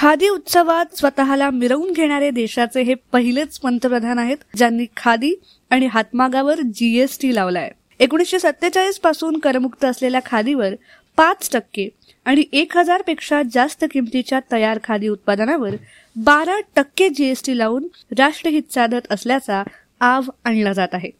खादी उत्सवात स्वतःला मिरवून घेणारे देशाचे हे पहिलेच पंतप्रधान आहेत ज्यांनी खादी आणि हातमागावर जीएसटी लावलाय. एकोणीसशे सत्तेचाळीसपासून करमुक्त असलेल्या खादीवर पाच टक्के आणि एक हजारपेक्षा जास्त किमतीच्या तयार खादी उत्पादनावर बारा टक्के जीएसटी लावून राष्ट्रहित साधत असल्याचा आव आणला जात आहे.